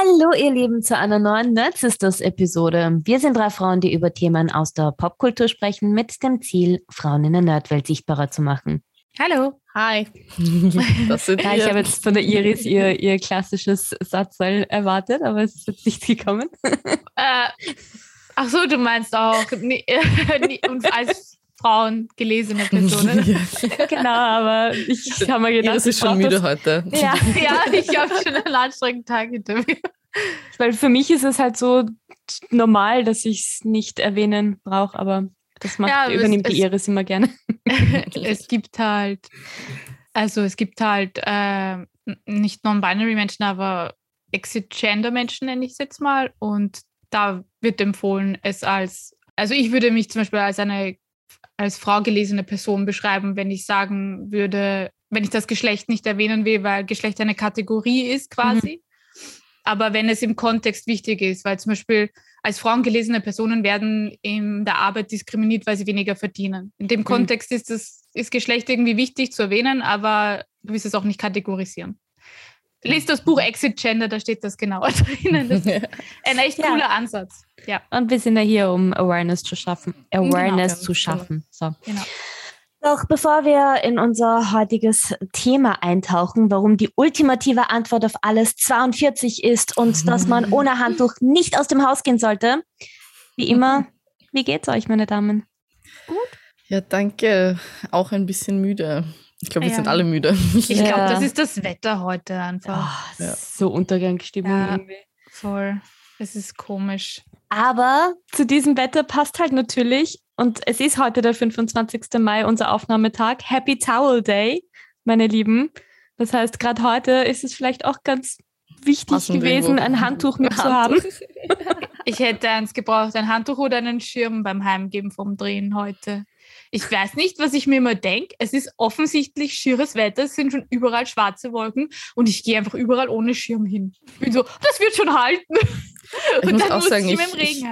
Hallo, ihr Lieben, zu einer neuen Nerd Sisters Episode. Wir sind drei Frauen, die über Themen aus der Popkultur sprechen, mit dem Ziel, Frauen in der Nerdwelt sichtbarer zu machen. Hallo. Hi. Das sind ja, ich habe jetzt von der Iris ihr, ihr klassisches Satzteil erwartet, aber es ist jetzt nicht gekommen. Äh, ach so, du meinst auch nie, nie, und als Frauen gelesene Personen. genau, aber ich habe mir gedacht, Iris ist schon müde das, heute. Ja, ja ich habe schon einen anstrengenden Tag hinter mir. Weil für mich ist es halt so normal, dass ich es nicht erwähnen brauche, aber das macht, ja, übernimmt es, die Iris immer gerne. es gibt halt, also es gibt halt äh, nicht non-binary Menschen, aber Exit-Gender-Menschen nenne ich es jetzt mal. Und da wird empfohlen, es als, also ich würde mich zum Beispiel als eine als Frau gelesene Person beschreiben, wenn ich sagen würde, wenn ich das Geschlecht nicht erwähnen will, weil Geschlecht eine Kategorie ist quasi. Mhm. Aber wenn es im Kontext wichtig ist, weil zum Beispiel als Frauen gelesene Personen werden in der Arbeit diskriminiert, weil sie weniger verdienen. In dem mhm. Kontext ist, das, ist Geschlecht irgendwie wichtig zu erwähnen, aber du willst es auch nicht kategorisieren. Lest das Buch Exit Gender, da steht das genauer drinnen. Das ist ein echt cooler ja. Ansatz. Ja. Und wir sind ja hier, um Awareness zu schaffen. Awareness genau. zu schaffen. So. Genau. Doch bevor wir in unser heutiges Thema eintauchen, warum die ultimative Antwort auf alles 42 ist und dass man ohne Handtuch nicht aus dem Haus gehen sollte, wie immer, wie geht's euch, meine Damen? Gut. Ja, danke. Auch ein bisschen müde. Ich glaube, wir ja. sind alle müde. Ich glaube, ja. das ist das Wetter heute einfach. Oh, ja. So Untergangsstimmung ja, irgendwie. Voll. Es ist komisch. Aber zu diesem Wetter passt halt natürlich, und es ist heute der 25. Mai, unser Aufnahmetag. Happy Towel Day, meine Lieben. Das heißt, gerade heute ist es vielleicht auch ganz wichtig Passen gewesen, ein Handtuch mitzuhaben. ich hätte eins gebraucht, ein Handtuch oder einen Schirm beim Heimgeben vom Drehen heute. Ich weiß nicht, was ich mir immer denke. Es ist offensichtlich schieres Wetter, es sind schon überall schwarze Wolken und ich gehe einfach überall ohne Schirm hin. Ich bin so, das wird schon halten. Ich und muss auch sagen, ich, ich, ich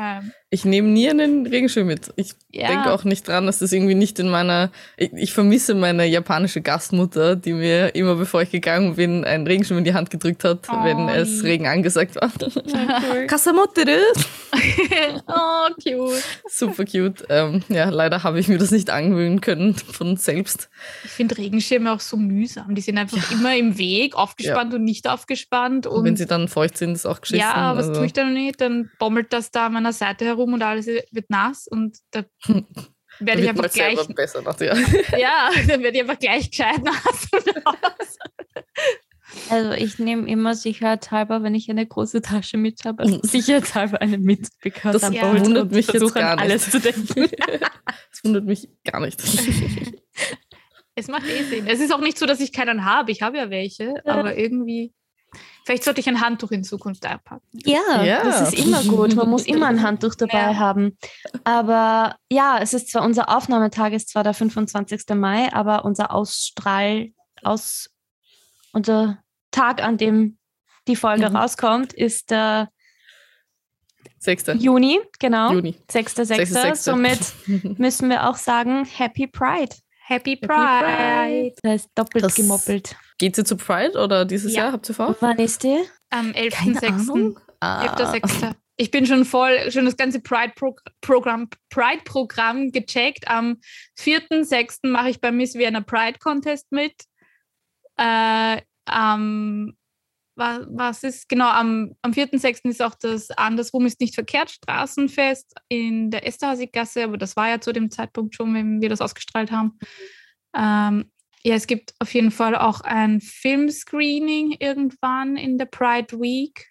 nehme nie einen Regenschirm mit. Ich ja. denke auch nicht dran, dass das irgendwie nicht in meiner. Ich, ich, vermisse meine japanische Gastmutter, die mir immer, bevor ich gegangen bin, einen Regenschirm in die Hand gedrückt hat, oh. wenn es Regen angesagt war. cool. Kasamotere! oh, cute. Super cute. Ähm, ja, leider habe ich mir das nicht angewöhnen können von selbst. Ich finde Regenschirme auch so mühsam. Die sind einfach ja. immer im Weg, aufgespannt ja. und nicht aufgespannt. Und, und, wenn sie dann feucht sind, ist auch geschissen. Ja, was also. tue ich dann nicht? Dann bommelt das da an meiner Seite herum und alles wird nass und da werde ich einfach gleich. Besser nach dir. Ja, dann werde ich einfach gleich gescheit nass. Also ich nehme immer sicherheitshalber, wenn ich eine große Tasche mit habe, also sicherheitshalber eine mit. Das ja. wundert mich jetzt gar nicht. alles zu denken. das wundert mich gar nicht. Es macht eh Sinn. Es ist auch nicht so, dass ich keinen habe. Ich habe ja welche, aber irgendwie Vielleicht sollte ich ein Handtuch in Zukunft einpacken. Ja, ja, das ist immer gut. Man muss immer ein Handtuch dabei ja. haben. Aber ja, es ist zwar unser Aufnahmetag, ist zwar der 25. Mai, aber unser Ausstrahl, aus, unser Tag, an dem die Folge mhm. rauskommt, ist der 6. Juni, genau. Juni. 6.6. Somit müssen wir auch sagen, Happy Pride. Happy Pride. Happy Pride. Das heißt doppelt das gemoppelt. Geht sie zu Pride oder dieses ja. Jahr? Habt ihr vor? Wann ist die? Am 11.06. Ah. Ich bin schon voll, schon das ganze Pride-Programm Pride -Programm gecheckt. Am 4.06. mache ich beim Miss Vienna Pride Contest mit. Äh, am was, was ist, genau, am, am 4.6. ist auch das Andersrum ist nicht verkehrt Straßenfest in der Esterhazy-Gasse, aber das war ja zu dem Zeitpunkt schon, wenn wir das ausgestrahlt haben. Ähm, ja, es gibt auf jeden Fall auch ein Filmscreening irgendwann in der Pride Week.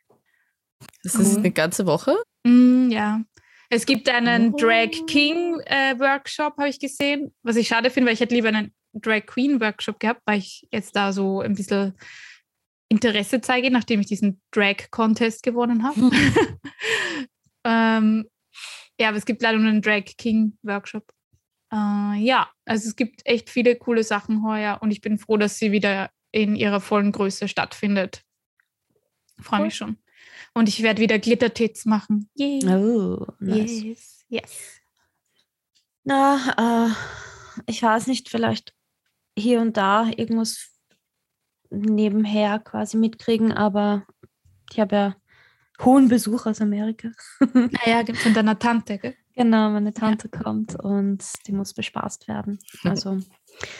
Das ist eine ganze Woche? Mm, ja. Es gibt einen. Drag King äh, Workshop, habe ich gesehen, was ich schade finde, weil ich hätte lieber einen Drag Queen Workshop gehabt, weil ich jetzt da so ein bisschen Interesse zeige, nachdem ich diesen Drag-Contest gewonnen habe. Mhm. ähm, ja, aber es gibt leider nur einen Drag King-Workshop. Äh, ja, also es gibt echt viele coole Sachen heuer und ich bin froh, dass sie wieder in ihrer vollen Größe stattfindet. Freue mich schon. Und ich werde wieder Glittertits machen. Yay. Oh, nice. Yes, yes. Na, äh, ich weiß nicht, vielleicht hier und da irgendwas nebenher quasi mitkriegen, aber ich habe ja hohen Besuch aus Amerika. Naja, ah von deiner Tante, gell? Genau, meine Tante ja. kommt und die muss bespaßt werden. Also,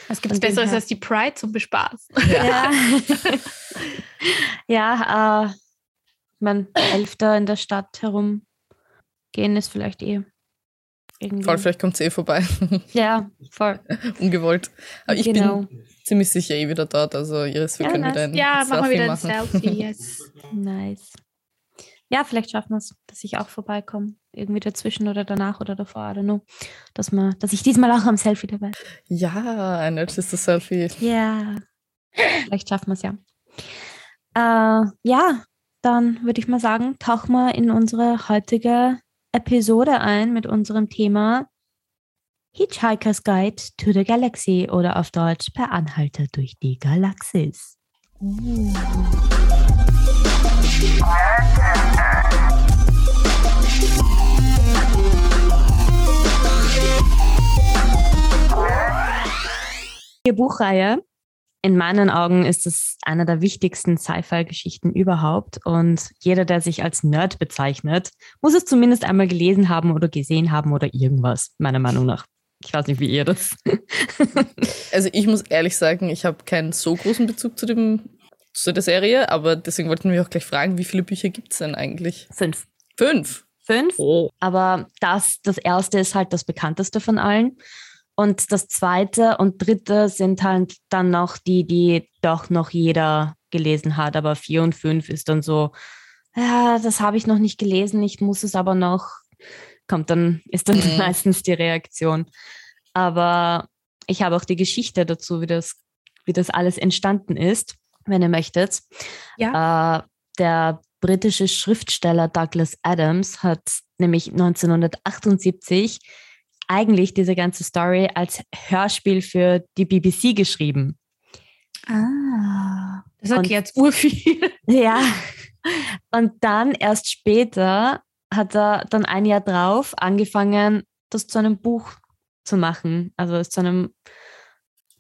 Was gibt es Besseres als die Pride zum Bespaßen? Ja, ja äh, mein Elfter in der Stadt herumgehen ist vielleicht eh irgendwie. Voll, vielleicht kommt sie eh vorbei. Ja, voll. Ungewollt. Aber ich genau. bin ziemlich sicher eh wieder dort. Also Iris, wir ja, können nice. wieder ein ja, Selfie machen. Ja, machen wir wieder ein Selfie, yes. nice. Ja, vielleicht schaffen wir es, dass ich auch vorbeikomme. Irgendwie dazwischen oder danach oder davor, I don't know. Dass, man, dass ich diesmal auch am Selfie dabei bin. Ja, ein ältestes Selfie. Ja. Vielleicht schaffen wir es ja. Äh, ja, dann würde ich mal sagen, tauchen wir in unsere heutige Episode ein mit unserem Thema Hitchhiker's Guide to the Galaxy oder auf Deutsch Per Anhalter durch die Galaxis. Uh. Buchreihe in meinen Augen ist es eine der wichtigsten Sci-Fi-Geschichten überhaupt. Und jeder, der sich als Nerd bezeichnet, muss es zumindest einmal gelesen haben oder gesehen haben oder irgendwas, meiner Meinung nach. Ich weiß nicht, wie ihr das. also ich muss ehrlich sagen, ich habe keinen so großen Bezug zu, dem, zu der Serie, aber deswegen wollten wir auch gleich fragen, wie viele Bücher gibt es denn eigentlich? Fünf. Fünf? Fünf. Oh. Aber das, das erste ist halt das bekannteste von allen. Und das zweite und dritte sind halt dann noch die, die doch noch jeder gelesen hat. Aber vier und fünf ist dann so, ja, das habe ich noch nicht gelesen, ich muss es aber noch. Kommt dann, ist dann mhm. meistens die Reaktion. Aber ich habe auch die Geschichte dazu, wie das, wie das alles entstanden ist, wenn ihr möchtet. Ja. Äh, der britische Schriftsteller Douglas Adams hat nämlich 1978 eigentlich diese ganze Story als Hörspiel für die BBC geschrieben. Ah, das erklärt jetzt urviel. Ja. Und dann erst später hat er dann ein Jahr drauf angefangen, das zu einem Buch zu machen. Also zu einem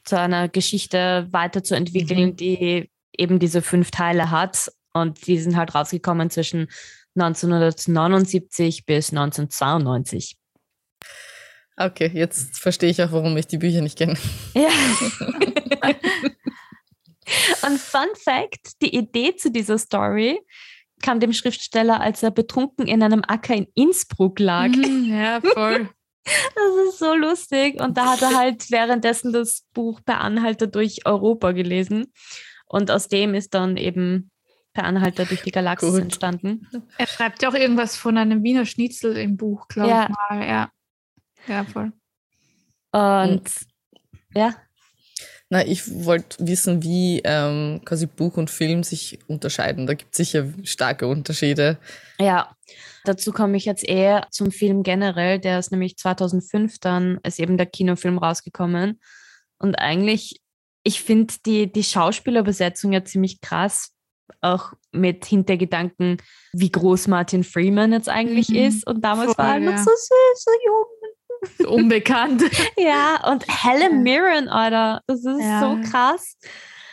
zu einer Geschichte weiterzuentwickeln, mhm. die eben diese fünf Teile hat. Und die sind halt rausgekommen zwischen 1979 bis 1992. Okay, jetzt verstehe ich auch, warum ich die Bücher nicht kenne. Ja. Und Fun Fact: Die Idee zu dieser Story kam dem Schriftsteller, als er betrunken in einem Acker in Innsbruck lag. Mhm, ja, voll. Das ist so lustig. Und da hat er halt währenddessen das Buch Per Anhalter durch Europa gelesen. Und aus dem ist dann eben Per Anhalter durch die Galaxis Gut. entstanden. Er schreibt ja auch irgendwas von einem Wiener Schnitzel im Buch, glaube ja. ich mal. Ja. Ja, voll. Und ja. Na, ich wollte wissen, wie ähm, quasi Buch und Film sich unterscheiden. Da gibt es sicher starke Unterschiede. Ja, dazu komme ich jetzt eher zum Film generell. Der ist nämlich 2005 dann, ist eben der Kinofilm rausgekommen. Und eigentlich, ich finde die, die Schauspielerbesetzung ja ziemlich krass, auch mit Hintergedanken, wie groß Martin Freeman jetzt eigentlich mhm. ist. Und damals Voll, war er noch so süß, so jung unbekannt. ja, und Helen Mirren, Alter, das ist ja. so krass.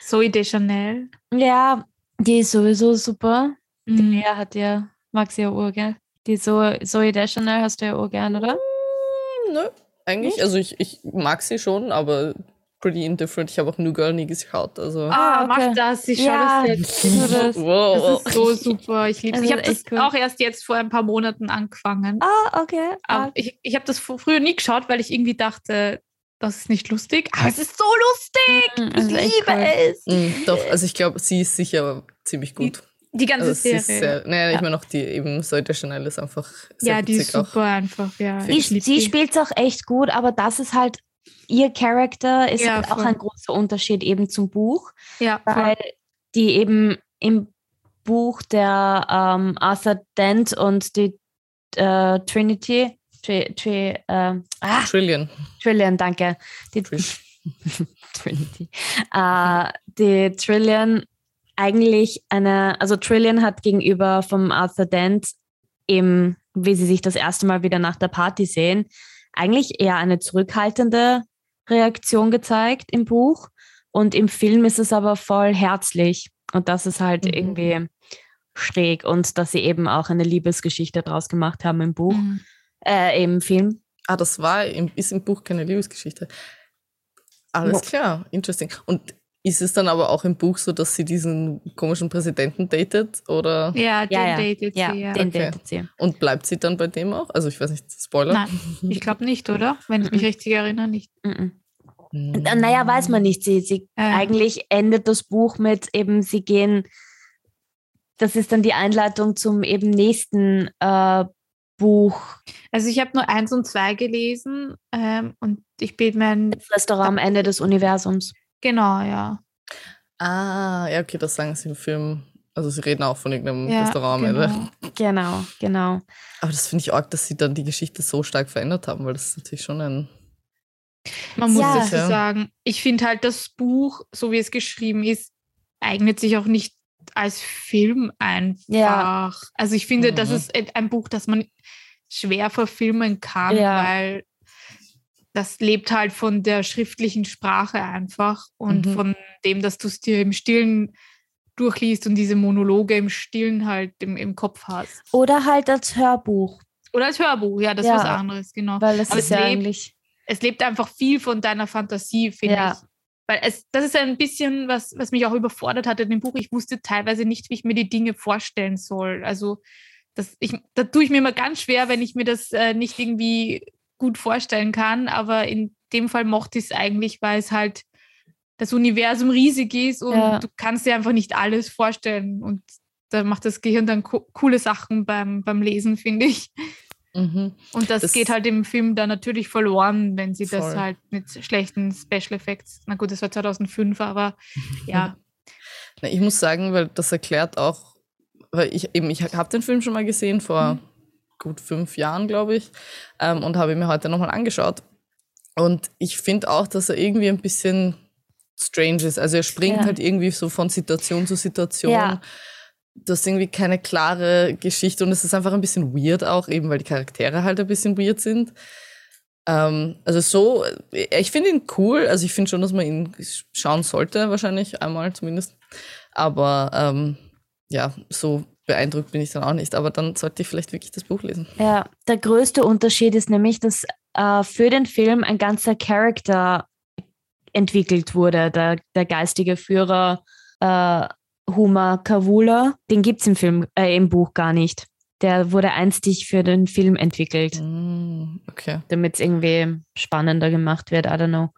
Zoe Deschanel. Ja, die ist sowieso super. Mhm. Die Lea hat ja, mag sie ja urgern. Die Zoe, Zoe Deschanel hast du ja urgern, oder? Mm, nö, eigentlich. Nicht? Also ich, ich mag sie schon, aber pretty indifferent. Ich habe auch New Girl nie geschaut. Also. Ah, okay. mach das. Ich schaue ja. das jetzt. Das, wow. das ist so super. Ich liebe es. Ich habe das cool. auch erst jetzt vor ein paar Monaten angefangen. Ah, okay. Aber ich ich habe das früher nie geschaut, weil ich irgendwie dachte, das ist nicht lustig. Aber es ist so lustig. Mhm, ich liebe cool. es. Mhm, doch, also ich glaube, sie ist sicher ziemlich gut. Die, die ganze also Serie. Sehr, naja, ja. ich meine auch die eben Sollte Chanel ist einfach sehr Ja, die ist super auch. einfach, ja. Sie, sie spielt es auch echt gut, aber das ist halt ihr Charakter ist ja, halt auch ein großer Unterschied eben zum Buch. Ja, weil die eben im Buch der ähm, Arthur Dent und die äh, Trinity, tri, tri, äh, ah, Trillion. Trillion, danke. Die Trinity. Äh, die Trillion eigentlich eine, also Trillion hat gegenüber vom Arthur Dent eben, wie sie sich das erste Mal wieder nach der Party sehen, eigentlich eher eine zurückhaltende Reaktion gezeigt im Buch und im Film ist es aber voll herzlich und das ist halt mhm. irgendwie schräg und dass sie eben auch eine Liebesgeschichte draus gemacht haben im Buch, mhm. äh, im Film. Ah, das war im, ist im Buch keine Liebesgeschichte. Alles klar, interesting. Und ist es dann aber auch im Buch so, dass sie diesen komischen Präsidenten datet? Oder? Ja, den ja, ja. datet ja, sie. Ja, den okay. datet sie. Und bleibt sie dann bei dem auch? Also ich weiß nicht, Spoiler. Nein, ich glaube nicht, oder? Wenn ich mich richtig erinnere, nicht. Mhm. Naja, weiß man nicht. Sie, sie ähm. eigentlich endet das Buch mit eben, sie gehen, das ist dann die Einleitung zum eben nächsten äh, Buch. Also ich habe nur eins und zwei gelesen ähm, und ich bin mein das Restaurant am Ende des Universums. Genau, ja. Ah, ja, okay, das sagen sie im Film. Also sie reden auch von irgendeinem ja, Restaurant am genau. Ende. Genau, genau. Aber das finde ich arg, dass sie dann die Geschichte so stark verändert haben, weil das ist natürlich schon ein. Man muss ja. dazu sagen, ich finde halt das Buch, so wie es geschrieben ist, eignet sich auch nicht als Film einfach. Ja. Also ich finde, mhm. das ist ein Buch, das man schwer verfilmen kann, ja. weil das lebt halt von der schriftlichen Sprache einfach und mhm. von dem, dass du es dir im Stillen durchliest und diese Monologe im Stillen halt im, im Kopf hast. Oder halt als Hörbuch. Oder als Hörbuch, ja, das ja, ist was anderes, genau. Weil es Aber ist es ja lebt, eigentlich. Es lebt einfach viel von deiner Fantasie, finde ja. ich. Weil es, das ist ein bisschen, was, was mich auch überfordert hat in dem Buch. Ich wusste teilweise nicht, wie ich mir die Dinge vorstellen soll. Also das, ich, da tue ich mir immer ganz schwer, wenn ich mir das äh, nicht irgendwie gut vorstellen kann. Aber in dem Fall mochte ich es eigentlich, weil es halt das Universum riesig ist und ja. du kannst dir einfach nicht alles vorstellen. Und da macht das Gehirn dann co coole Sachen beim, beim Lesen, finde ich. Mhm. Und das, das, geht halt im Film dann natürlich verloren, wenn sie voll. das halt mit schlechten Special Effects, na gut, das war 2005, aber ja. Na, ich muss sagen, weil das erklärt auch, weil ich eben, ich habe den Film schon mal gesehen vor mhm gut fünf Jahren, glaube ich, ähm, und habe ihn mir heute nochmal angeschaut. Und ich finde auch, dass er irgendwie ein bisschen strange ist. Also er springt ja. halt irgendwie so von Situation zu Situation. Ja. Du hast irgendwie keine klare Geschichte und es ist einfach ein bisschen weird auch, eben weil die Charaktere halt ein bisschen weird sind. Ähm, also so, ich finde ihn cool. Also ich finde schon, dass man ihn schauen sollte, wahrscheinlich einmal zumindest. Aber ähm, ja, so beeindruckt bin ich dann auch nicht, aber dann sollte ich vielleicht wirklich das Buch lesen. Ja, der größte Unterschied ist nämlich, dass äh, für den Film ein ganzer Charakter entwickelt wurde. Der, der geistige Führer äh, Huma Kavula, den gibt es im Film, äh, im Buch gar nicht. Der wurde einstig für den Film entwickelt. Mm, okay. Damit es irgendwie spannender gemacht wird, I don't know.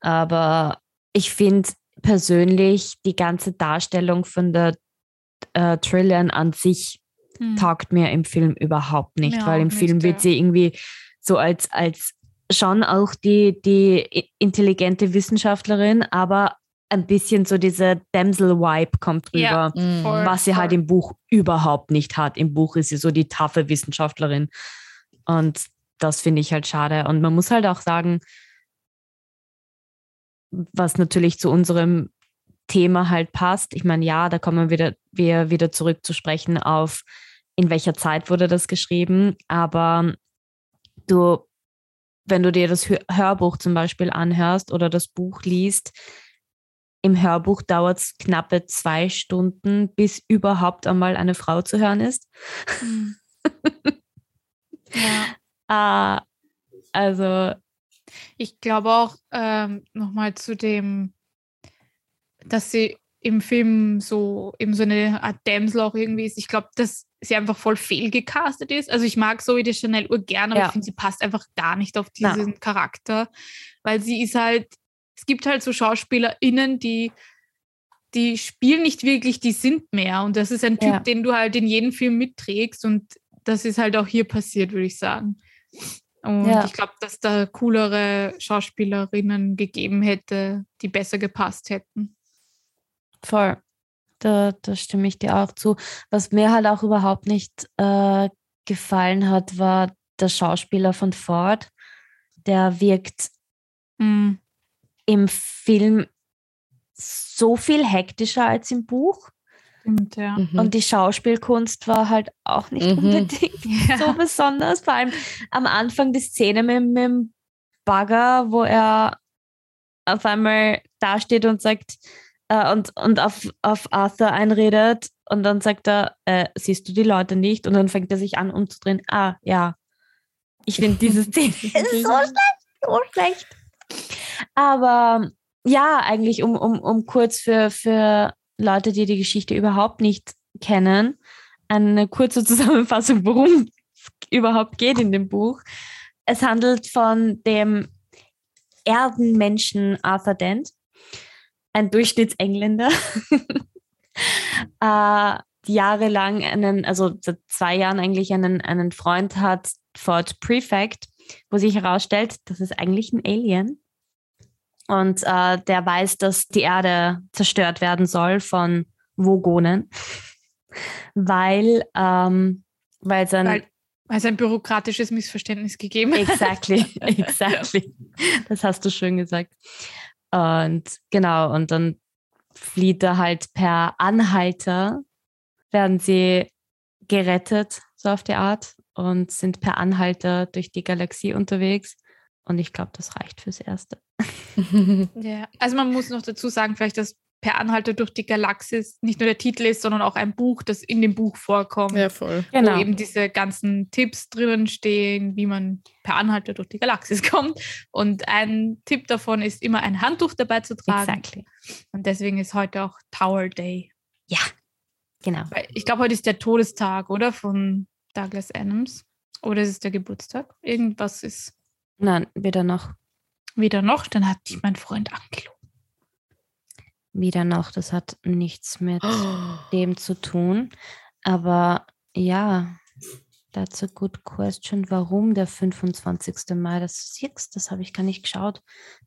Aber ich finde persönlich die ganze Darstellung von der äh, Trillian an sich hm. taugt mir im Film überhaupt nicht, ja, weil im Film wird sie irgendwie so als, als schon auch die, die intelligente Wissenschaftlerin, aber ein bisschen so diese Damsel-Vibe kommt drüber, ja, mhm. was sie halt im Buch überhaupt nicht hat. Im Buch ist sie so die taffe Wissenschaftlerin. Und das finde ich halt schade. Und man muss halt auch sagen, was natürlich zu unserem Thema halt passt. Ich meine, ja, da kommen wir wieder, wir wieder zurück zu sprechen auf, in welcher Zeit wurde das geschrieben. Aber du, wenn du dir das Hörbuch zum Beispiel anhörst oder das Buch liest, im Hörbuch dauert es knappe zwei Stunden, bis überhaupt einmal eine Frau zu hören ist. Mhm. ja. äh, also. Ich glaube auch ähm, nochmal zu dem dass sie im Film so eben so eine Art Damsel auch irgendwie ist. Ich glaube, dass sie einfach voll fehlgecastet ist. Also ich mag Zoe de Chanel ur gerne, aber ja. ich finde, sie passt einfach gar nicht auf diesen ja. Charakter, weil sie ist halt, es gibt halt so SchauspielerInnen, die die spielen nicht wirklich, die sind mehr. Und das ist ein Typ, ja. den du halt in jedem Film mitträgst. Und das ist halt auch hier passiert, würde ich sagen. Und ja. ich glaube, dass da coolere Schauspielerinnen gegeben hätte, die besser gepasst hätten. Voll. Da, da stimme ich dir auch zu. Was mir halt auch überhaupt nicht äh, gefallen hat, war der Schauspieler von Ford. Der wirkt mm. im Film so viel hektischer als im Buch. Stimmt, ja. Mhm. Und die Schauspielkunst war halt auch nicht mhm. unbedingt ja. so besonders. Vor allem am Anfang die Szene mit, mit dem Bagger, wo er auf einmal dasteht und sagt, äh, und, und auf, auf Arthur einredet und dann sagt er, äh, siehst du die Leute nicht? Und dann fängt er sich an umzudrehen. Ah, ja. Ich finde diese Szene so schlecht, so schlecht. Aber ja, eigentlich, um, um, um kurz für, für Leute, die die Geschichte überhaupt nicht kennen, eine kurze Zusammenfassung, worum es überhaupt geht in dem Buch. Es handelt von dem Erdenmenschen Arthur Dent, ein Durchschnittsengländer, äh, jahrelang einen, also seit zwei Jahren eigentlich einen, einen Freund hat, Ford Prefect, wo sich herausstellt, das ist eigentlich ein Alien. Und äh, der weiß, dass die Erde zerstört werden soll von Vogonen, weil, ähm, weil sein. Weil, weil es ein bürokratisches Missverständnis gegeben hat. Exactly, exactly. Das hast du schön gesagt. Und genau, und dann flieht er halt per Anhalter, werden sie gerettet, so auf die Art, und sind per Anhalter durch die Galaxie unterwegs. Und ich glaube, das reicht fürs Erste. ja, also man muss noch dazu sagen, vielleicht, dass Per Anhalter durch die Galaxis nicht nur der Titel ist, sondern auch ein Buch, das in dem Buch vorkommt. Ja, voll. Genau. Wo eben diese ganzen Tipps drinnen stehen, wie man per Anhalter durch die Galaxis kommt. Und ein Tipp davon ist immer ein Handtuch dabei zu tragen. Exactly. Und deswegen ist heute auch Tower Day. Ja, genau. Ich glaube, heute ist der Todestag, oder? Von Douglas Adams. Oder ist es der Geburtstag? Irgendwas ist. Nein, weder noch. Weder noch, dann hat dich mein Freund angelogen. Wieder noch, das hat nichts mit oh. dem zu tun. Aber ja, that's a good question. Warum der 25. Mai? Das siehst das habe ich gar nicht geschaut.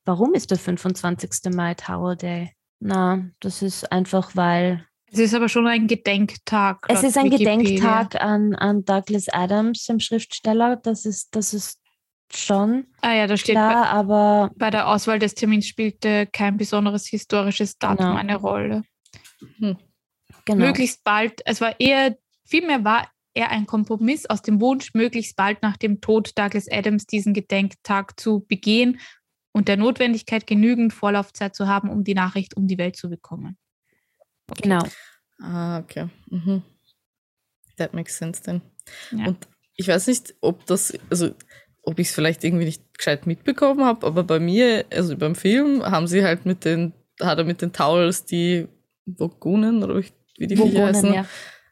Warum ist der 25. Mai Tower Day? Na, das ist einfach, weil es ist aber schon ein Gedenktag. Es ist ein Wikipedia. Gedenktag an, an Douglas Adams, dem Schriftsteller. Das ist, das ist schon. Ah ja, da steht klar, bei, aber bei der Auswahl des Termins spielte kein besonderes historisches Datum genau. eine Rolle. Hm. Genau. Möglichst bald, es war eher, vielmehr war er ein Kompromiss aus dem Wunsch, möglichst bald nach dem Tod Douglas Adams diesen Gedenktag zu begehen und der Notwendigkeit genügend Vorlaufzeit zu haben, um die Nachricht um die Welt zu bekommen. Okay. Genau. Ah, okay. Mhm. That makes sense then. Ja. Und ich weiß nicht, ob das, also ob ich es vielleicht irgendwie nicht gescheit mitbekommen habe, aber bei mir, also beim Film, haben sie halt mit den, hat er mit den Towels die Vogonen oder wie die Vogonen, heißen, ja.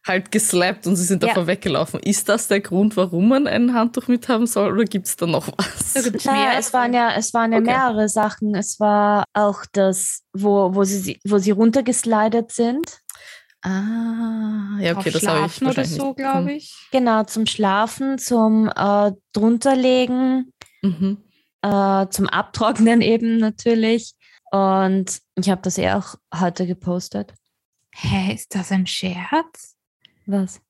halt geslappt und sie sind ja. davor weggelaufen. Ist das der Grund, warum man ein Handtuch mithaben soll oder gibt es da noch was? Ja, es waren ja, es waren ja okay. mehrere Sachen. Es war auch das, wo, wo, sie, wo sie runtergeslidet sind. Ah, ja, okay, Auf das habe ich oder so, glaube ich. Genau, zum Schlafen, zum äh, drunterlegen, mhm. äh, zum Abtrocknen eben natürlich. Und ich habe das ja auch heute gepostet. Hä, ist das ein Scherz? Was?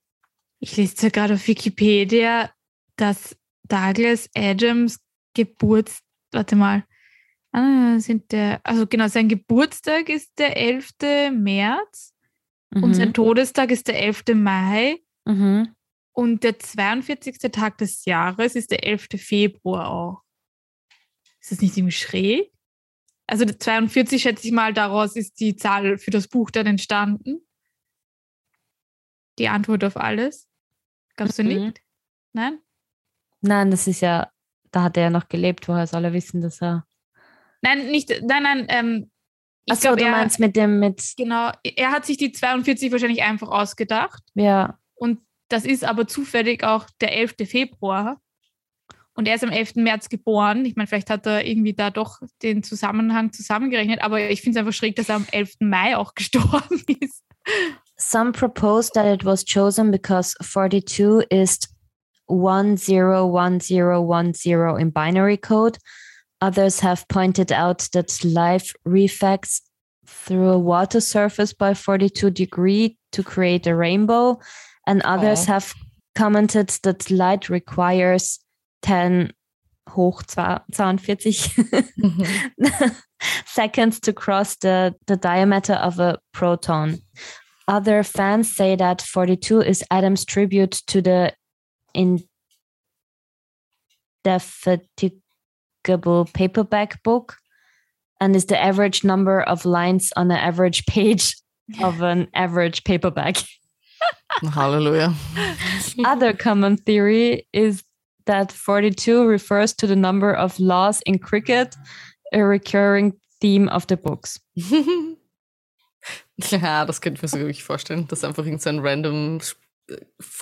Ich lese ja gerade auf Wikipedia, dass Douglas Adams Geburts... Warte mal. Ah, sind der, also genau, sein Geburtstag ist der 11. März. Mhm. Und sein Todestag ist der 11. Mai. Mhm. Und der 42. Tag des Jahres ist der 11. Februar auch. Ist das nicht ziemlich schräg? Also der 42 schätze ich mal, daraus ist die Zahl für das Buch dann entstanden. Die Antwort auf alles. Glaubst du mhm. nicht? Nein? Nein, das ist ja, da hat er ja noch gelebt, woher soll er wissen, dass er. Nein, nicht, nein, nein, ähm, Achso, glaub, du er, meinst mit dem mit. Genau, er hat sich die 42 wahrscheinlich einfach ausgedacht. Ja. Und das ist aber zufällig auch der 11. Februar. Und er ist am 11. März geboren. Ich meine, vielleicht hat er irgendwie da doch den Zusammenhang zusammengerechnet, aber ich finde es einfach schräg, dass er am 11. Mai auch gestorben ist. Some propose that it was chosen because 42 is 101010 in binary code Others have pointed out that life reflects through a water surface by 42 degree to create a rainbow. And others have commented that light requires 10 hoch 42 mhm. seconds to cross the, the diameter of a proton. Other fans say that 42 is Adam's tribute to the indefatigable paperback book and is the average number of lines on an average page of an average paperback. Hallelujah. Other common theory is that 42 refers to the number of laws in cricket, a recurring theme of the books. ja, das könnte ich mir so wirklich vorstellen, dass er einfach irgendein so random äh,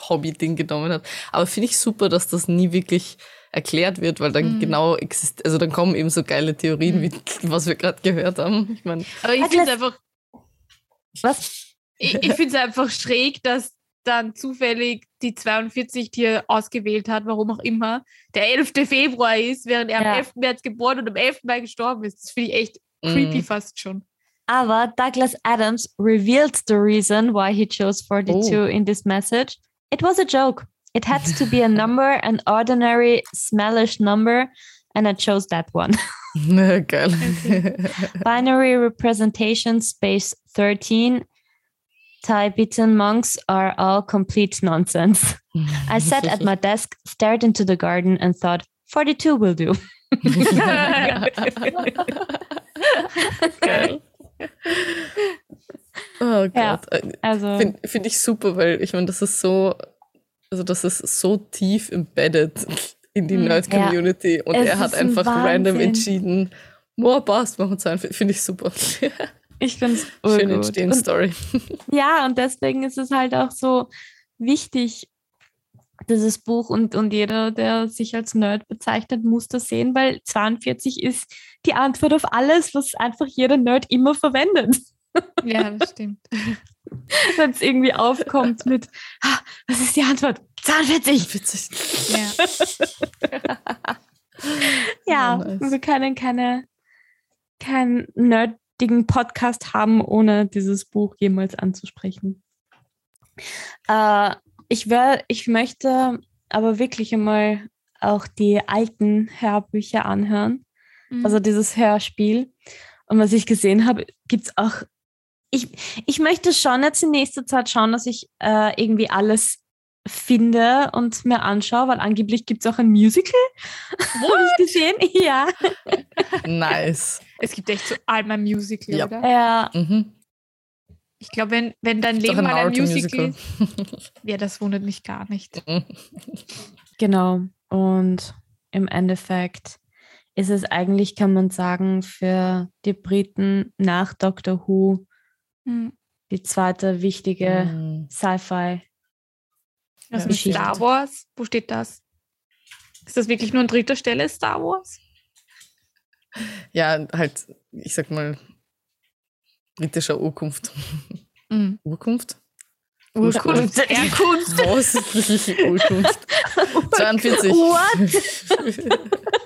Hobby-Ding genommen hat. Aber finde ich super, dass das nie wirklich erklärt wird, weil dann mhm. genau existiert, also dann kommen eben so geile Theorien, wie was wir gerade gehört haben. Ich meine. Aber ich finde es einfach. Was? Ich, ich finde es einfach schräg, dass dann zufällig die 42, die er ausgewählt hat, warum auch immer, der 11. Februar ist, während er ja. am 11. März geboren und am 11. Mai gestorben ist. Das finde ich echt creepy mm. fast schon. Aber Douglas Adams revealed the reason why he chose 42 oh. in this message. It was a joke. It had to be a number, an ordinary, smellish number, and I chose that one. Geil. Binary representation space 13 Tibetan monks are all complete nonsense. I sat at my desk, stared into the garden, and thought, 42 will do. Geil. Oh Gott. Ja, also Finde find ich super, weil ich meine, das ist so, also das ist so tief embedded in die hm, Nerd-Community ja. und es er hat einfach ein random entschieden, more passt, machen zu Finde ich super. Ich finde es Schöne Entstehungsstory. Ja, und deswegen ist es halt auch so wichtig, dieses Buch und, und jeder, der sich als Nerd bezeichnet, muss das sehen, weil 42 ist die Antwort auf alles, was einfach jeder Nerd immer verwendet. Ja, das stimmt. Wenn es irgendwie aufkommt mit, ah, was ist die Antwort? 42. 40. Ja. ja, nice. wir können keine, kein Nerd richtigen Podcast haben, ohne dieses Buch jemals anzusprechen. Äh, ich, wär, ich möchte aber wirklich einmal auch die alten Hörbücher anhören, mhm. also dieses Hörspiel. Und was ich gesehen habe, gibt es auch. Ich, ich möchte schon jetzt in nächster Zeit schauen, dass ich äh, irgendwie alles finde und mir anschaue, weil angeblich gibt es auch ein Musical. Habe ich gesehen? Ja. Nice. Es gibt echt so einmal ein Musical, ja. oder? Ja. Mhm. Ich glaube, wenn, wenn dein Leben ein mal ein Musical, Musical. ja, das wundert mich gar nicht. Mhm. Genau. Und im Endeffekt ist es eigentlich, kann man sagen, für die Briten nach Doctor Who mhm. die zweite wichtige mhm. Sci-Fi was mit Star Wars? Wo steht das? Ist das wirklich nur an dritter Stelle Star Wars? Ja, halt, ich sag mal, britischer Urkunft. Mhm. Urkunft? Urkunft. Erkunft. Was? Urkunft. 42. What?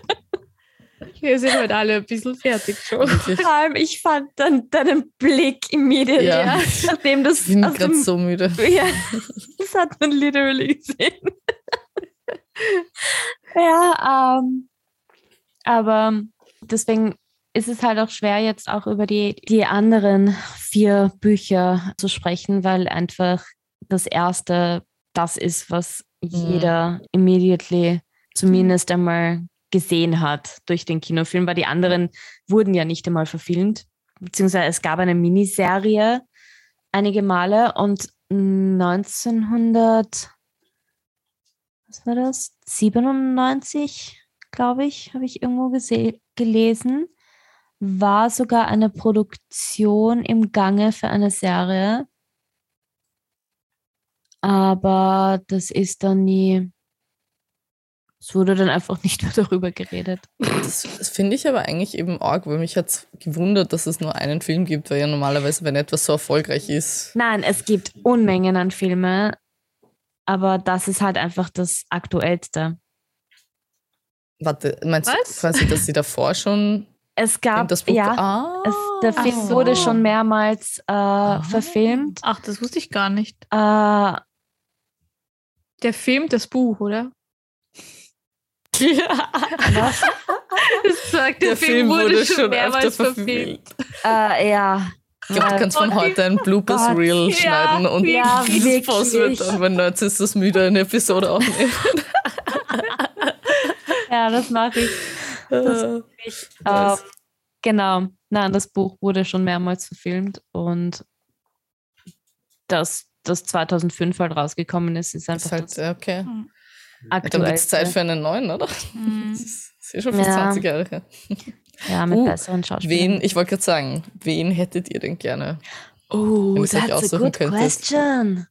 Wir sind heute alle ein bisschen fertig schon. Vor allem, ich fand dann deinen Blick immediately, ja. nachdem das. Ich bin gerade so müde. Ja, das hat man literally gesehen. ja, ähm, aber deswegen ist es halt auch schwer, jetzt auch über die, die anderen vier Bücher zu sprechen, weil einfach das erste das ist, was mhm. jeder immediately zumindest einmal gesehen hat durch den Kinofilm, weil die anderen wurden ja nicht einmal verfilmt, beziehungsweise es gab eine Miniserie einige Male und 1900, was war das? 97, glaube ich, habe ich irgendwo gelesen, war sogar eine Produktion im Gange für eine Serie. Aber das ist dann nie es wurde dann einfach nicht mehr darüber geredet. Das, das finde ich aber eigentlich eben arg, weil mich hat es gewundert, dass es nur einen Film gibt, weil ja normalerweise, wenn etwas so erfolgreich ist. Nein, es gibt Unmengen an Filmen, aber das ist halt einfach das Aktuellste. Warte, meinst Was? du quasi, dass sie davor schon es gab, das Buch, ja, ah, es, der Film so. wurde schon mehrmals äh, ah. verfilmt. Ach, das wusste ich gar nicht. Äh, der Film, das Buch, oder? Ja. Was? Das sagt, der, der Film, Film wurde, wurde, schon mehrmals verfilmt. Äh, ja. Ich glaube, du kannst von heute ein Bloopers Gott. Reel schneiden ja, und ja, das wird dann, wenn Nerds ist das müde, eine Episode aufnehmen. ja, das mache ich. Das äh, ich. Äh, Genau. Nein, das Buch wurde schon mehrmals verfilmt und dass das 2005 halt rausgekommen ist, ist einfach ist halt, okay. Hm. Aktuell. Dann wird es Zeit für einen neuen, oder? Mhm. Das ist ja schon fast ja. 20 Jahre her. Ja, mit uh, besseren Schauspielern. Wen, ich wollte gerade sagen, wen hättet ihr denn gerne? Oh, that's a good könntet? question.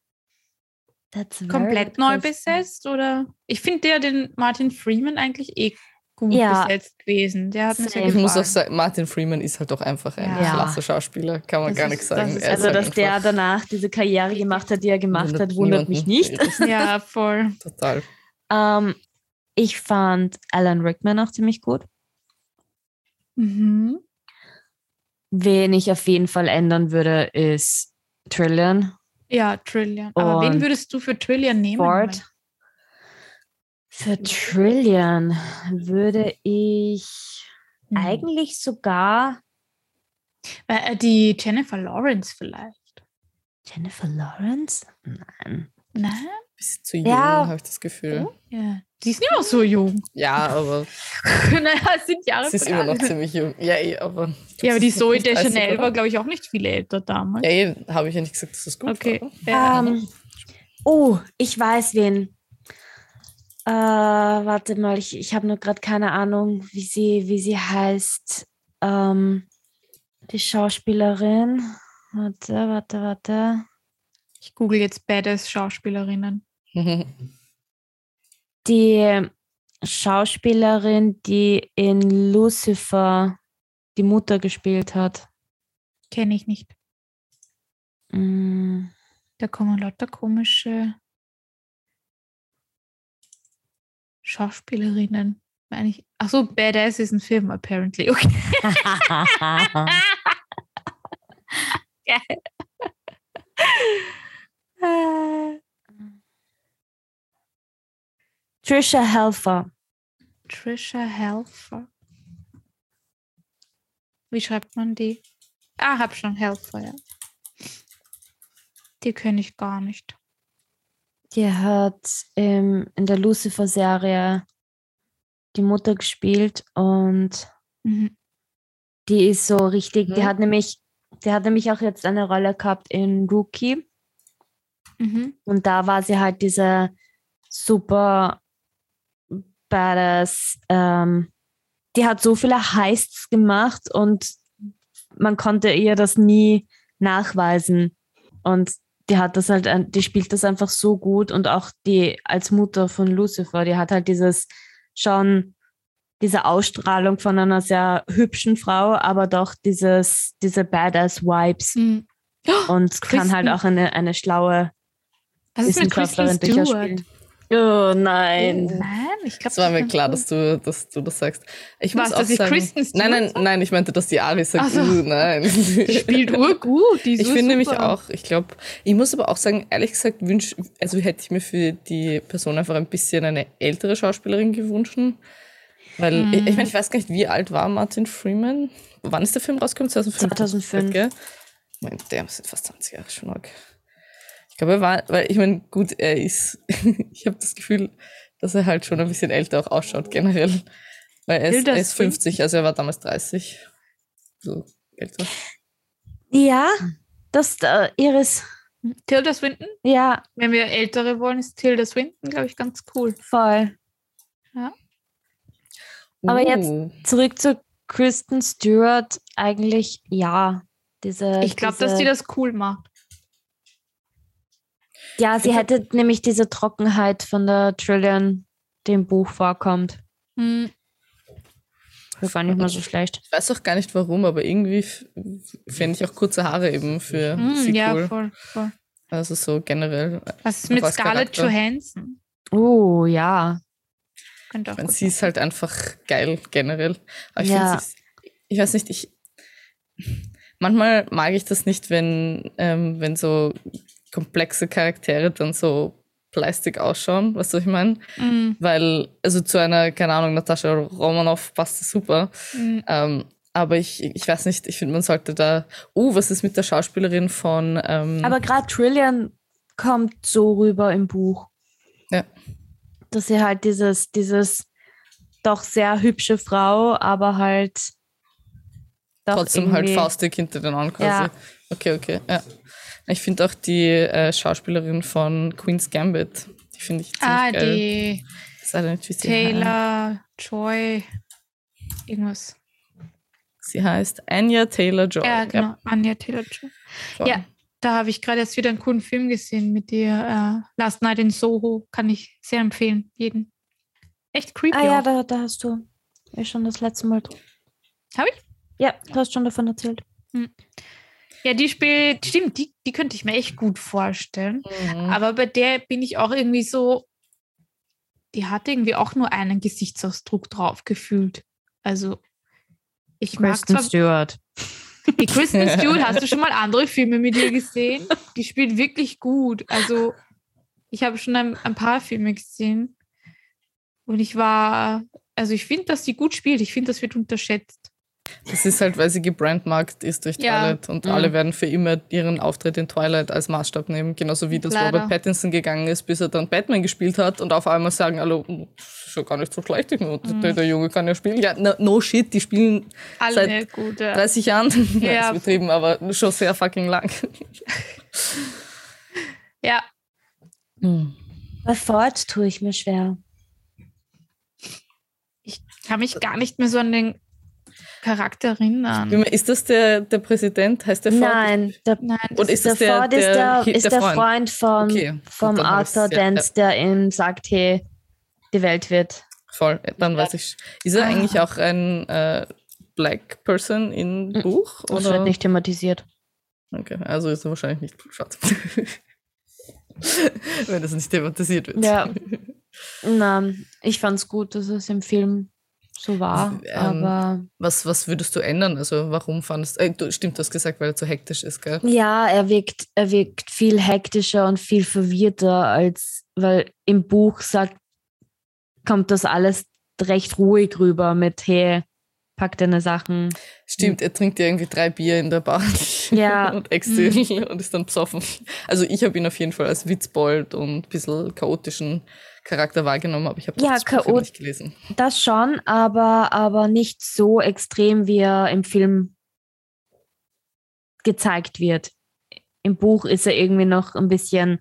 That's Komplett neu besetzt oder? Ich finde ja den Martin Freeman eigentlich eh gut ja. besetzt gewesen. Der hat mir Ich muss auch sagen, Martin Freeman ist halt doch einfach ein ja. klasse Schauspieler, kann man das gar nichts sagen. Das also, dass der danach diese Karriere gemacht hat, die er gemacht hat, wundert mich nicht. ja, voll. Total. Ähm, ich fand Alan Rickman auch ziemlich gut. Mhm. Wen ich auf jeden Fall ändern würde, ist Trillion. Ja, Trillion. Aber wen würdest du für Trillion nehmen? Ford. Für Trillion würde ich hm. eigentlich sogar. Äh, die Jennifer Lawrence vielleicht. Jennifer Lawrence? Nein. Nein? Bisschen zu jung, ja. habe ich das Gefühl. Oh, ja. Die ist nicht mehr so jung. Ja, aber. naja, es sind Jahre. Sie ist immer noch ziemlich jung. Ja, eh, aber. Ja, aber die Zoe de Chanel war, glaube ich, auch nicht viel älter damals. Ja, eh, habe ich ja nicht gesagt, dass das gut okay. war. Ja. Um, ähm, oh, ich weiß wen. Äh, warte mal, ich, ich habe nur gerade keine Ahnung, wie sie, wie sie heißt. Ähm, die Schauspielerin. Warte, warte, warte. Ich google jetzt Badass Schauspielerinnen. die Schauspielerin, die in Lucifer die Mutter gespielt hat. Kenne ich nicht. Mm. Da kommen lauter komische Schauspielerinnen. Ach so, Badass ist ein Film, apparently. Okay. Trisha Helfer. Trisha Helfer. Wie schreibt man die? Ah, hab schon Helfer, ja. Die kenne ich gar nicht. Die hat ähm, in der Lucifer-Serie die Mutter gespielt und mhm. die ist so richtig, mhm. die hat nämlich, die hat nämlich auch jetzt eine Rolle gehabt in Rookie. Mhm. Und da war sie halt diese super badass, ähm, die hat so viele Heists gemacht und man konnte ihr das nie nachweisen. Und die hat das halt, die spielt das einfach so gut und auch die als Mutter von Lucifer, die hat halt dieses schon diese Ausstrahlung von einer sehr hübschen Frau, aber doch dieses, diese Badass Vibes mhm. oh, und Kristen. kann halt auch eine, eine schlaue Wissenschaftlerin durchspielen. Oh nein. Oh, nein, ich glaube. Es war mir klar, dass du, dass du das sagst. Ich Was, muss auch sagen, Kristen Stewart nein, nein, nein, ich meinte, dass die Ari sagt, also, uh, nein. Die spielt urgut. Die ich finde nämlich auch, ich glaube, ich muss aber auch sagen, ehrlich gesagt, wünsch, also hätte ich mir für die Person einfach ein bisschen eine ältere Schauspielerin gewünscht. Weil, hm. ich, ich meine, ich weiß gar nicht, wie alt war Martin Freeman? Wann ist der Film rausgekommen? 2005. 2005. Gell? Mein, der sind fast 20 Jahre schon arg. Ich glaube, er war, weil ich meine, gut, er ist, ich habe das Gefühl, dass er halt schon ein bisschen älter auch ausschaut, generell. Weil er ist, er ist 50, also er war damals 30. So älter. Ja, das äh, Iris. Tilda Swinton? Ja. Wenn wir ältere wollen, ist Tilda Swinton, glaube ich, ganz cool. Voll. Ja. Aber uh. jetzt zurück zu Kristen Stewart, eigentlich ja. Diese, ich glaube, dass die das cool macht. Ja, sie hätte nämlich diese Trockenheit von der Trillion, die im Buch vorkommt. Hm. Das war nicht mal so schlecht. Ich weiß auch gar nicht warum, aber irgendwie fände ich auch kurze Haare eben für mm, sie ja, cool. Voll, voll. Also so generell. Was ist mit Scarlett Charakter. Johansson? Oh, ja. Könnte auch meine, sie ist halt einfach geil generell. Aber ich ja. finde ich weiß nicht, ich manchmal mag ich das nicht, wenn, ähm, wenn so komplexe Charaktere dann so Plastik ausschauen, weißt du, was ich meine? Mhm. Weil, also zu einer, keine Ahnung, Natascha Romanoff passt das super. Mhm. Ähm, aber ich, ich weiß nicht, ich finde, man sollte da. Oh, was ist mit der Schauspielerin von. Ähm, aber gerade Trillian kommt so rüber im Buch. Ja. Dass sie halt dieses, dieses doch sehr hübsche Frau, aber halt trotzdem halt faustig hinter den Ohren quasi. Ja. Okay, okay, ja. Ich finde auch die äh, Schauspielerin von Queen's Gambit, die finde ich ziemlich ah, geil. Die Taylor Joy, irgendwas. Sie heißt Anya Taylor Joy. Ja, genau, ja. Anya Taylor Joy. Ja, da habe ich gerade erst wieder einen coolen Film gesehen mit dir. Uh, Last Night in Soho kann ich sehr empfehlen, jeden. Echt creepy. Ah ja, da, da hast du ja schon das letzte Mal. Habe ich? Ja, du hast schon davon erzählt. Hm. Ja, die spielt, stimmt, die, die könnte ich mir echt gut vorstellen. Mhm. Aber bei der bin ich auch irgendwie so, die hat irgendwie auch nur einen Gesichtsausdruck drauf gefühlt. Also, ich Kristen mag zwar, Stewart. Die Kristen Stewart, hast du schon mal andere Filme mit ihr gesehen? Die spielt wirklich gut. Also, ich habe schon ein, ein paar Filme gesehen. Und ich war, also ich finde, dass sie gut spielt. Ich finde, das wird unterschätzt. Das ist halt, weil sie gebrandmarkt ist durch ja. Twilight und mhm. alle werden für immer ihren Auftritt in Twilight als Maßstab nehmen. Genauso wie das Leider. Robert Pattinson gegangen ist, bis er dann Batman gespielt hat und auf einmal sagen, hallo, ist ja gar nicht so schlecht, mhm. der, der, Junge kann ja spielen. Ja, no, no shit, die spielen alle seit gut, ja. 30 Jahren. Ja. betrieben, aber schon sehr fucking lang. ja. Hm. Bei Ford tue ich mir schwer. Ich kann mich gar nicht mehr so an den Charakter erinnern. Ist das der, der Präsident? Heißt der Ford? Nein, der, Nein Und ist das der, Ford der, der, ist der, Freund, Freund vom, okay, vom Arthur Dance, ja. der ihm sagt, hey, die Welt wird. Voll, dann weiß ich. Ist er ah. eigentlich auch ein äh, Black Person im mhm. Buch? Das oder? wird nicht thematisiert. Okay, also ist er wahrscheinlich nicht schwarz. Wenn das nicht thematisiert wird. Ja. Na, ich fand's gut, dass es im Film so war. Ähm, aber was, was würdest du ändern? Also warum fandest äh, du, stimmt, du hast gesagt, weil er zu hektisch ist, gell? Ja, er wirkt, er wirkt viel hektischer und viel verwirrter, als weil im Buch sagt, kommt das alles recht ruhig rüber mit, hey, pack deine Sachen. Stimmt, er trinkt ja irgendwie drei Bier in der Bar ja. und Ecstasy mhm. und ist dann besoffen. Also ich habe ihn auf jeden Fall als Witzbold und ein bisschen chaotischen Charakter wahrgenommen, aber ich habe ja, das Buch nicht gelesen. Das schon, aber, aber nicht so extrem, wie er im Film gezeigt wird. Im Buch ist er irgendwie noch ein bisschen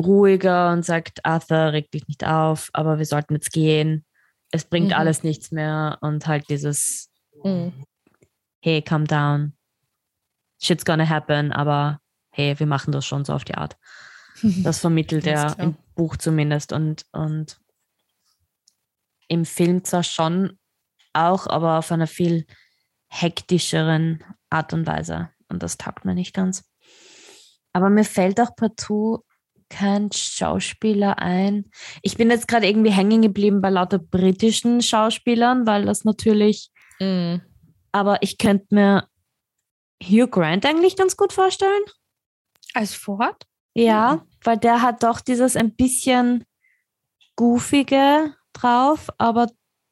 ruhiger und sagt, Arthur, reg dich nicht auf, aber wir sollten jetzt gehen. Es bringt mhm. alles nichts mehr und halt dieses, mhm. hey, calm down. Shit's gonna happen, aber hey, wir machen das schon so auf die Art. Das vermittelt er im Buch zumindest und, und im Film zwar schon auch, aber auf einer viel hektischeren Art und Weise. Und das taugt mir nicht ganz. Aber mir fällt auch partout kein Schauspieler ein. Ich bin jetzt gerade irgendwie hängen geblieben bei lauter britischen Schauspielern, weil das natürlich. Mm. Aber ich könnte mir Hugh Grant eigentlich ganz gut vorstellen. Als Ford? Ja, mhm. weil der hat doch dieses ein bisschen goofige drauf, aber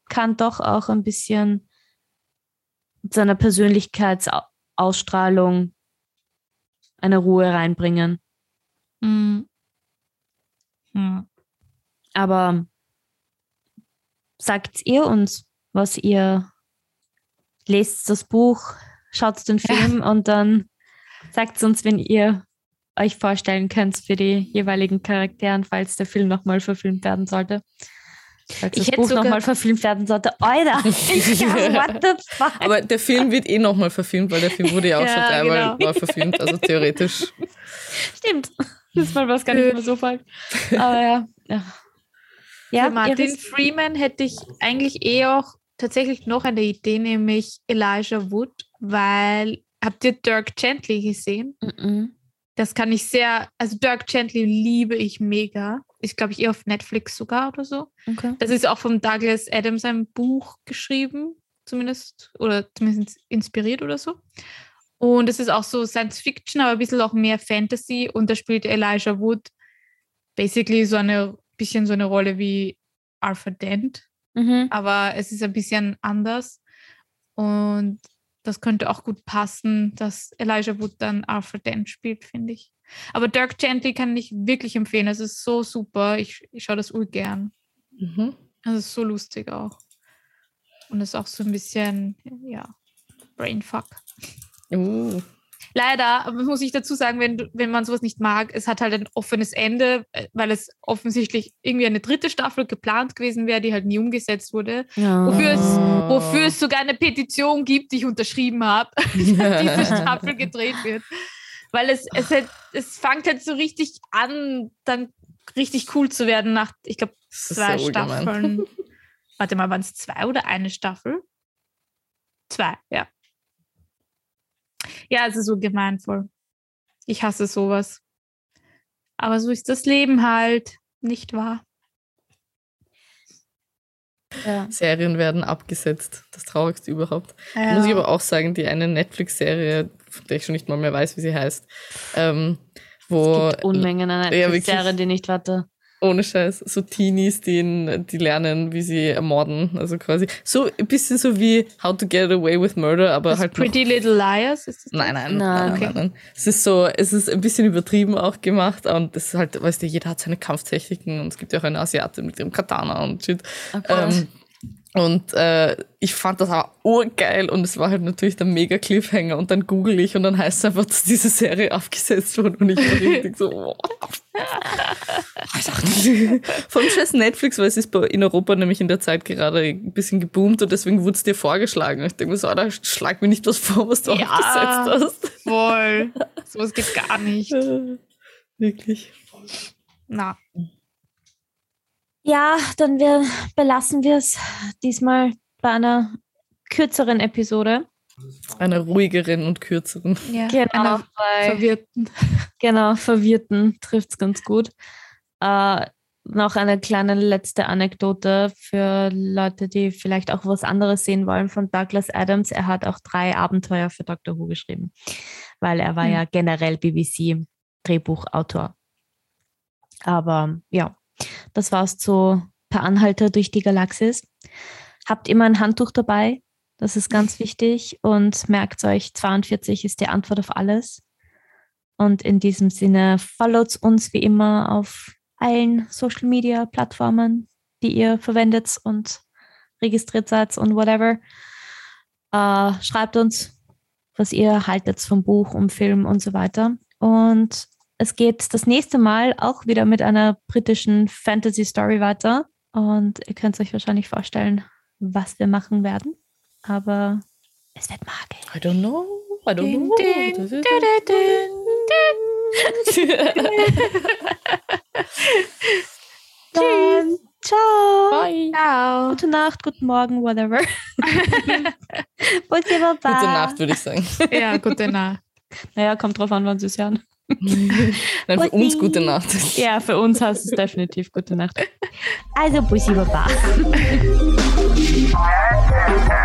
kann doch auch ein bisschen seiner Persönlichkeitsausstrahlung eine Ruhe reinbringen. Mhm. Mhm. Aber sagt ihr uns, was ihr lest das Buch, schaut den Film ja. und dann sagt uns, wenn ihr euch vorstellen könnt für die jeweiligen Charakteren, falls der Film nochmal verfilmt werden sollte. Falls ich das Buch nochmal verfilmt werden sollte. Alter! what the fuck? Aber der Film wird eh nochmal verfilmt, weil der Film wurde ja auch ja, schon dreimal genau. verfilmt, also theoretisch. Stimmt. Diesmal war es gar nicht mehr so falsch. Aber ja. ja. ja Für Martin Freeman hätte ich eigentlich eh auch tatsächlich noch eine Idee, nämlich Elijah Wood, weil habt ihr Dirk Gently gesehen? Mm -mm. Das kann ich sehr, also Dirk Gently liebe ich mega. Ist, glaube ich, eher auf Netflix sogar oder so. Okay. Das ist auch von Douglas Adams ein Buch geschrieben, zumindest, oder zumindest inspiriert oder so. Und es ist auch so Science Fiction, aber ein bisschen auch mehr Fantasy. Und da spielt Elijah Wood basically so eine bisschen so eine Rolle wie Arthur Dent. Mhm. Aber es ist ein bisschen anders. Und das könnte auch gut passen, dass Elijah Wood dann Arthur Dent spielt, finde ich. Aber Dirk Gently kann ich wirklich empfehlen. Es ist so super. Ich, ich schaue das urgern. Mhm. Es ist so lustig auch. Und es ist auch so ein bisschen, ja, Brainfuck. Uh. Leider, muss ich dazu sagen, wenn, wenn man sowas nicht mag, es hat halt ein offenes Ende, äh, weil es offensichtlich irgendwie eine dritte Staffel geplant gewesen wäre, die halt nie umgesetzt wurde. Ja. Wofür, es, wofür es sogar eine Petition gibt, die ich unterschrieben habe, dass diese Staffel gedreht wird. Weil es, es, halt, es fängt halt so richtig an, dann richtig cool zu werden nach, ich glaube, zwei Staffeln. Warte mal, waren es zwei oder eine Staffel? Zwei, ja. Ja, es ist so gemeinvoll. Ich hasse sowas. Aber so ist das Leben halt, nicht wahr? Ja. Serien werden abgesetzt. Das Traurigste überhaupt. Ja. Muss ich aber auch sagen, die eine Netflix-Serie, von der ich schon nicht mal mehr weiß, wie sie heißt, ähm, wo. Es gibt Unmengen an Netflix-Serien, die nicht warte. Ohne Scheiß. So Teenies, die, die lernen, wie sie ermorden. Also quasi. So ein bisschen so wie How to Get Away with Murder, aber das halt. Pretty Little Liars? Ist das nein, nein, nein, okay. nein, nein, Es ist so, es ist ein bisschen übertrieben auch gemacht und das ist halt, weißt du, jeder hat seine Kampftechniken und es gibt ja auch eine Asiatin mit ihrem Katana und shit. Okay. Ähm, und äh, ich fand das auch urgeil und es war halt natürlich der mega Cliffhanger und dann google ich und dann heißt es einfach, dass diese Serie abgesetzt wurde und ich war richtig so, wow. Vom scheiß Netflix, weil es ist in Europa nämlich in der Zeit gerade ein bisschen geboomt und deswegen wurde es dir vorgeschlagen. Ich denke mir so, da schlag mir nicht was vor, was du ja, abgesetzt hast. Voll. Sowas geht gar nicht. Wirklich. Na. Ja, dann wir, belassen wir es diesmal bei einer kürzeren Episode. Einer ruhigeren und kürzeren. Ja, genau, verwirrten. Genau, verwirrten trifft es ganz gut. Äh, noch eine kleine letzte Anekdote für Leute, die vielleicht auch was anderes sehen wollen von Douglas Adams. Er hat auch drei Abenteuer für Doctor Who geschrieben, weil er war mhm. ja generell BBC-Drehbuchautor. Aber ja, das war's zu Per Anhalter durch die Galaxis. Habt immer ein Handtuch dabei. Das ist ganz wichtig. Und merkt euch, 42 ist die Antwort auf alles. Und in diesem Sinne, followt uns wie immer auf allen Social Media Plattformen, die ihr verwendet und registriert seid und whatever. Äh, schreibt uns, was ihr haltet vom Buch, um Film und so weiter. Und es geht das nächste Mal auch wieder mit einer britischen Fantasy-Story weiter. Und ihr könnt euch wahrscheinlich vorstellen, was wir machen werden. Aber es wird magisch. I don't know. I don't know. Dann, ciao. Bye. Ciao. Gute Nacht, guten Morgen, whatever. gute Nacht, würde ich sagen. ja, gute Nacht. Naja, kommt drauf an, wann Sie es hören. Nein, für uns gute Nacht. Ja, für uns heißt es definitiv gute Nacht. Also Bussi Baba.